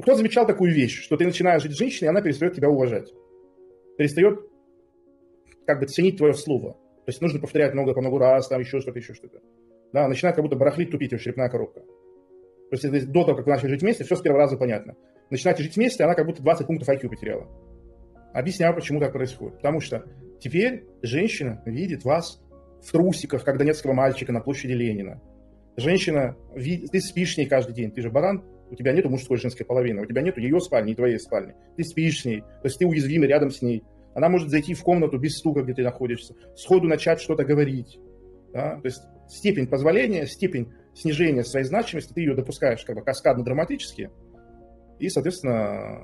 Кто замечал такую вещь, что ты начинаешь жить с женщиной, и она перестает тебя уважать? Перестает как бы ценить твое слово. То есть нужно повторять много по много раз, там еще что-то, еще что-то. Да, начинает как будто барахлить, тупить, черепная коробка. То есть до того, как вы начали жить вместе, все с первого раза понятно. Начинаете жить вместе, она как будто 20 пунктов IQ потеряла. Объясняю, почему так происходит. Потому что теперь женщина видит вас в трусиках, как донецкого мальчика на площади Ленина. Женщина, ты спишь с ней каждый день, ты же баран, у тебя нету мужской и женской половины, у тебя нету ее спальни и твоей спальни. Ты спишь с ней, то есть ты уязвимый рядом с ней. Она может зайти в комнату без стука, где ты находишься, сходу начать что-то говорить. Да? То есть степень позволения, степень снижения своей значимости, ты ее допускаешь как бы каскадно-драматически, и, соответственно,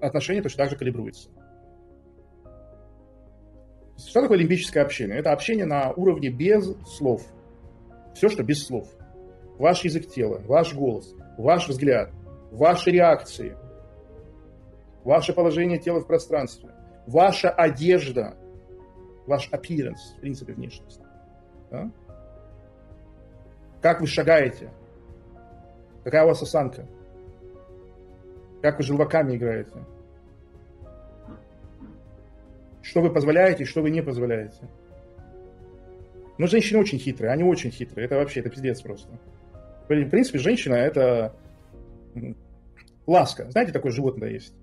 отношения точно так же калибруются. Что такое лимбическое общение? Это общение на уровне без слов. Все, что без слов. Ваш язык тела, ваш голос, ваш взгляд, ваши реакции, ваше положение тела в пространстве, ваша одежда, ваш appearance, в принципе, внешность. Да? Как вы шагаете? Какая у вас осанка? Как вы желваками играете? Что вы позволяете, что вы не позволяете? Но женщины очень хитрые, они очень хитрые. Это вообще, это пиздец просто. В принципе, женщина – это ласка. Знаете, такое животное есть?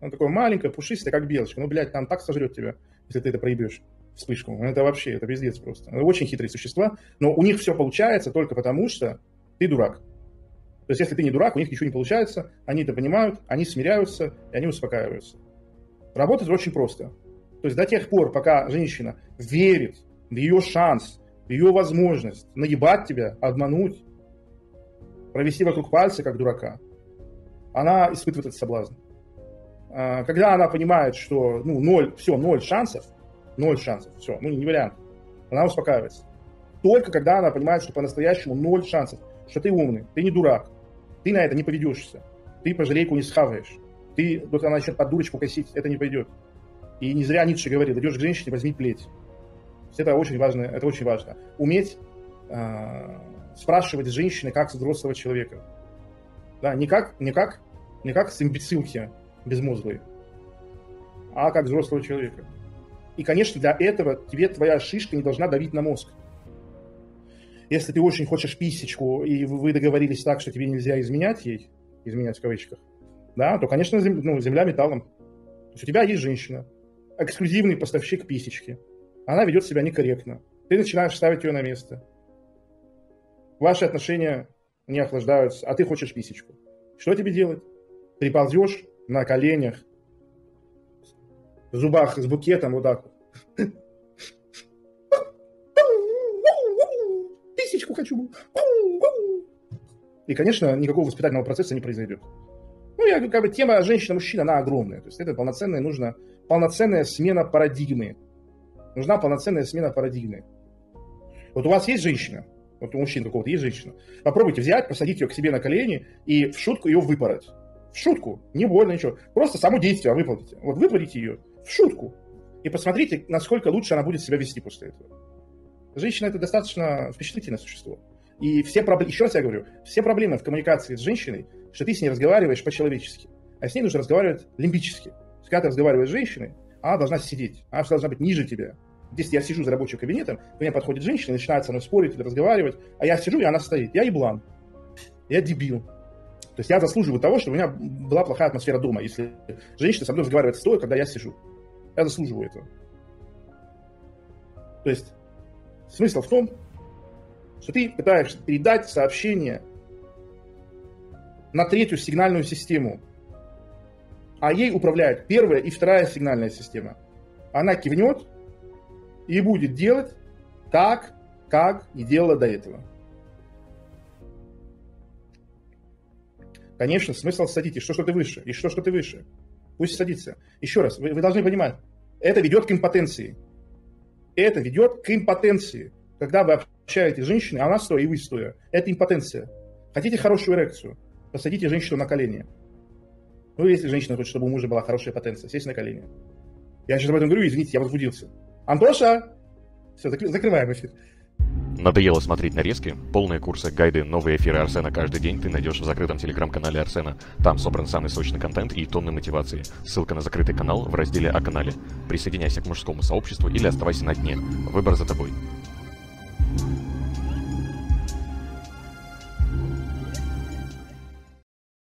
Оно такое маленькое, пушистое, как белочка. Ну, блядь, там так сожрет тебя, если ты это проебешь вспышку. Ну, это вообще, это пиздец просто. Это очень хитрые существа, но у них все получается только потому, что ты дурак. То есть, если ты не дурак, у них ничего не получается, они это понимают, они смиряются, и они успокаиваются. Работает очень просто. То есть, до тех пор, пока женщина верит в ее шанс, в ее возможность наебать тебя, обмануть, провести вокруг пальца, как дурака, она испытывает этот соблазн. А, когда она понимает, что ну, ноль, все, ноль шансов, ноль шансов, все, ну не вариант, она успокаивается. Только когда она понимает, что по-настоящему ноль шансов, что ты умный, ты не дурак, ты на это не поведешься, ты по жалейку не схаваешь, ты, вот она начнет под дурочку косить, это не пойдет. И не зря Ницше говорит, идешь к женщине, возьми плеть. Это очень важно, это очень важно. Уметь э, спрашивать женщины как с взрослого человека. Да, не как, не как, не как с имбецилки безмозглой, а как взрослого человека. И, конечно, для этого тебе твоя шишка не должна давить на мозг. Если ты очень хочешь писечку, и вы договорились так, что тебе нельзя изменять ей, изменять в кавычках, да, то, конечно, зем, ну, земля металлом. То есть у тебя есть женщина, эксклюзивный поставщик писечки. Она ведет себя некорректно. Ты начинаешь ставить ее на место. Ваши отношения не охлаждаются, а ты хочешь писечку. Что тебе делать? Приползешь на коленях, в зубах с букетом вот так вот. Писечку хочу. И, конечно, никакого воспитательного процесса не произойдет. Ну, я как бы тема женщина-мужчина, она огромная. То есть это полноценная, нужна полноценная смена парадигмы. Нужна полноценная смена парадигмы. Вот у вас есть женщина, вот у мужчин какого-то есть женщина. Попробуйте взять, посадить ее к себе на колени и в шутку ее выпороть. В шутку, не больно ничего. Просто само действие выполните. Вот выпорите ее в шутку. И посмотрите, насколько лучше она будет себя вести после этого. Женщина это достаточно впечатлительное существо. И все проблемы, еще раз я говорю, все проблемы в коммуникации с женщиной что ты с ней разговариваешь по-человечески. А с ней нужно разговаривать лимбически. Когда ты разговариваешь с женщиной, она должна сидеть, она должна быть ниже тебя. Если я сижу за рабочим кабинетом, ко мне подходит женщина, начинает со мной спорить или разговаривать, а я сижу, и она стоит. Я еблан. Я дебил. То есть я заслуживаю того, чтобы у меня была плохая атмосфера дома, если женщина со мной разговаривает стоя, когда я сижу. Я заслуживаю этого. То есть смысл в том, что ты пытаешься передать сообщение на третью сигнальную систему, а ей управляет первая и вторая сигнальная система. Она кивнет и будет делать так, как и делала до этого. Конечно, смысл садитесь, что что ты выше, и что что ты выше. Пусть садится. Еще раз, вы, вы должны понимать, это ведет к импотенции. Это ведет к импотенции. Когда вы общаетесь с женщиной, она стоя и вы стоя. Это импотенция. Хотите хорошую эрекцию? посадите женщину на колени. Ну, если женщина хочет, чтобы у мужа была хорошая потенция, сесть на колени. Я сейчас об этом говорю, извините, я возбудился. Антоша! Все, закрываем эфир. Надоело смотреть нарезки? Полные курсы, гайды, новые эфиры Арсена каждый день ты найдешь в закрытом телеграм-канале Арсена. Там собран самый сочный контент и тонны мотивации. Ссылка на закрытый канал в разделе о канале. Присоединяйся к мужскому сообществу или оставайся на дне. Выбор за тобой.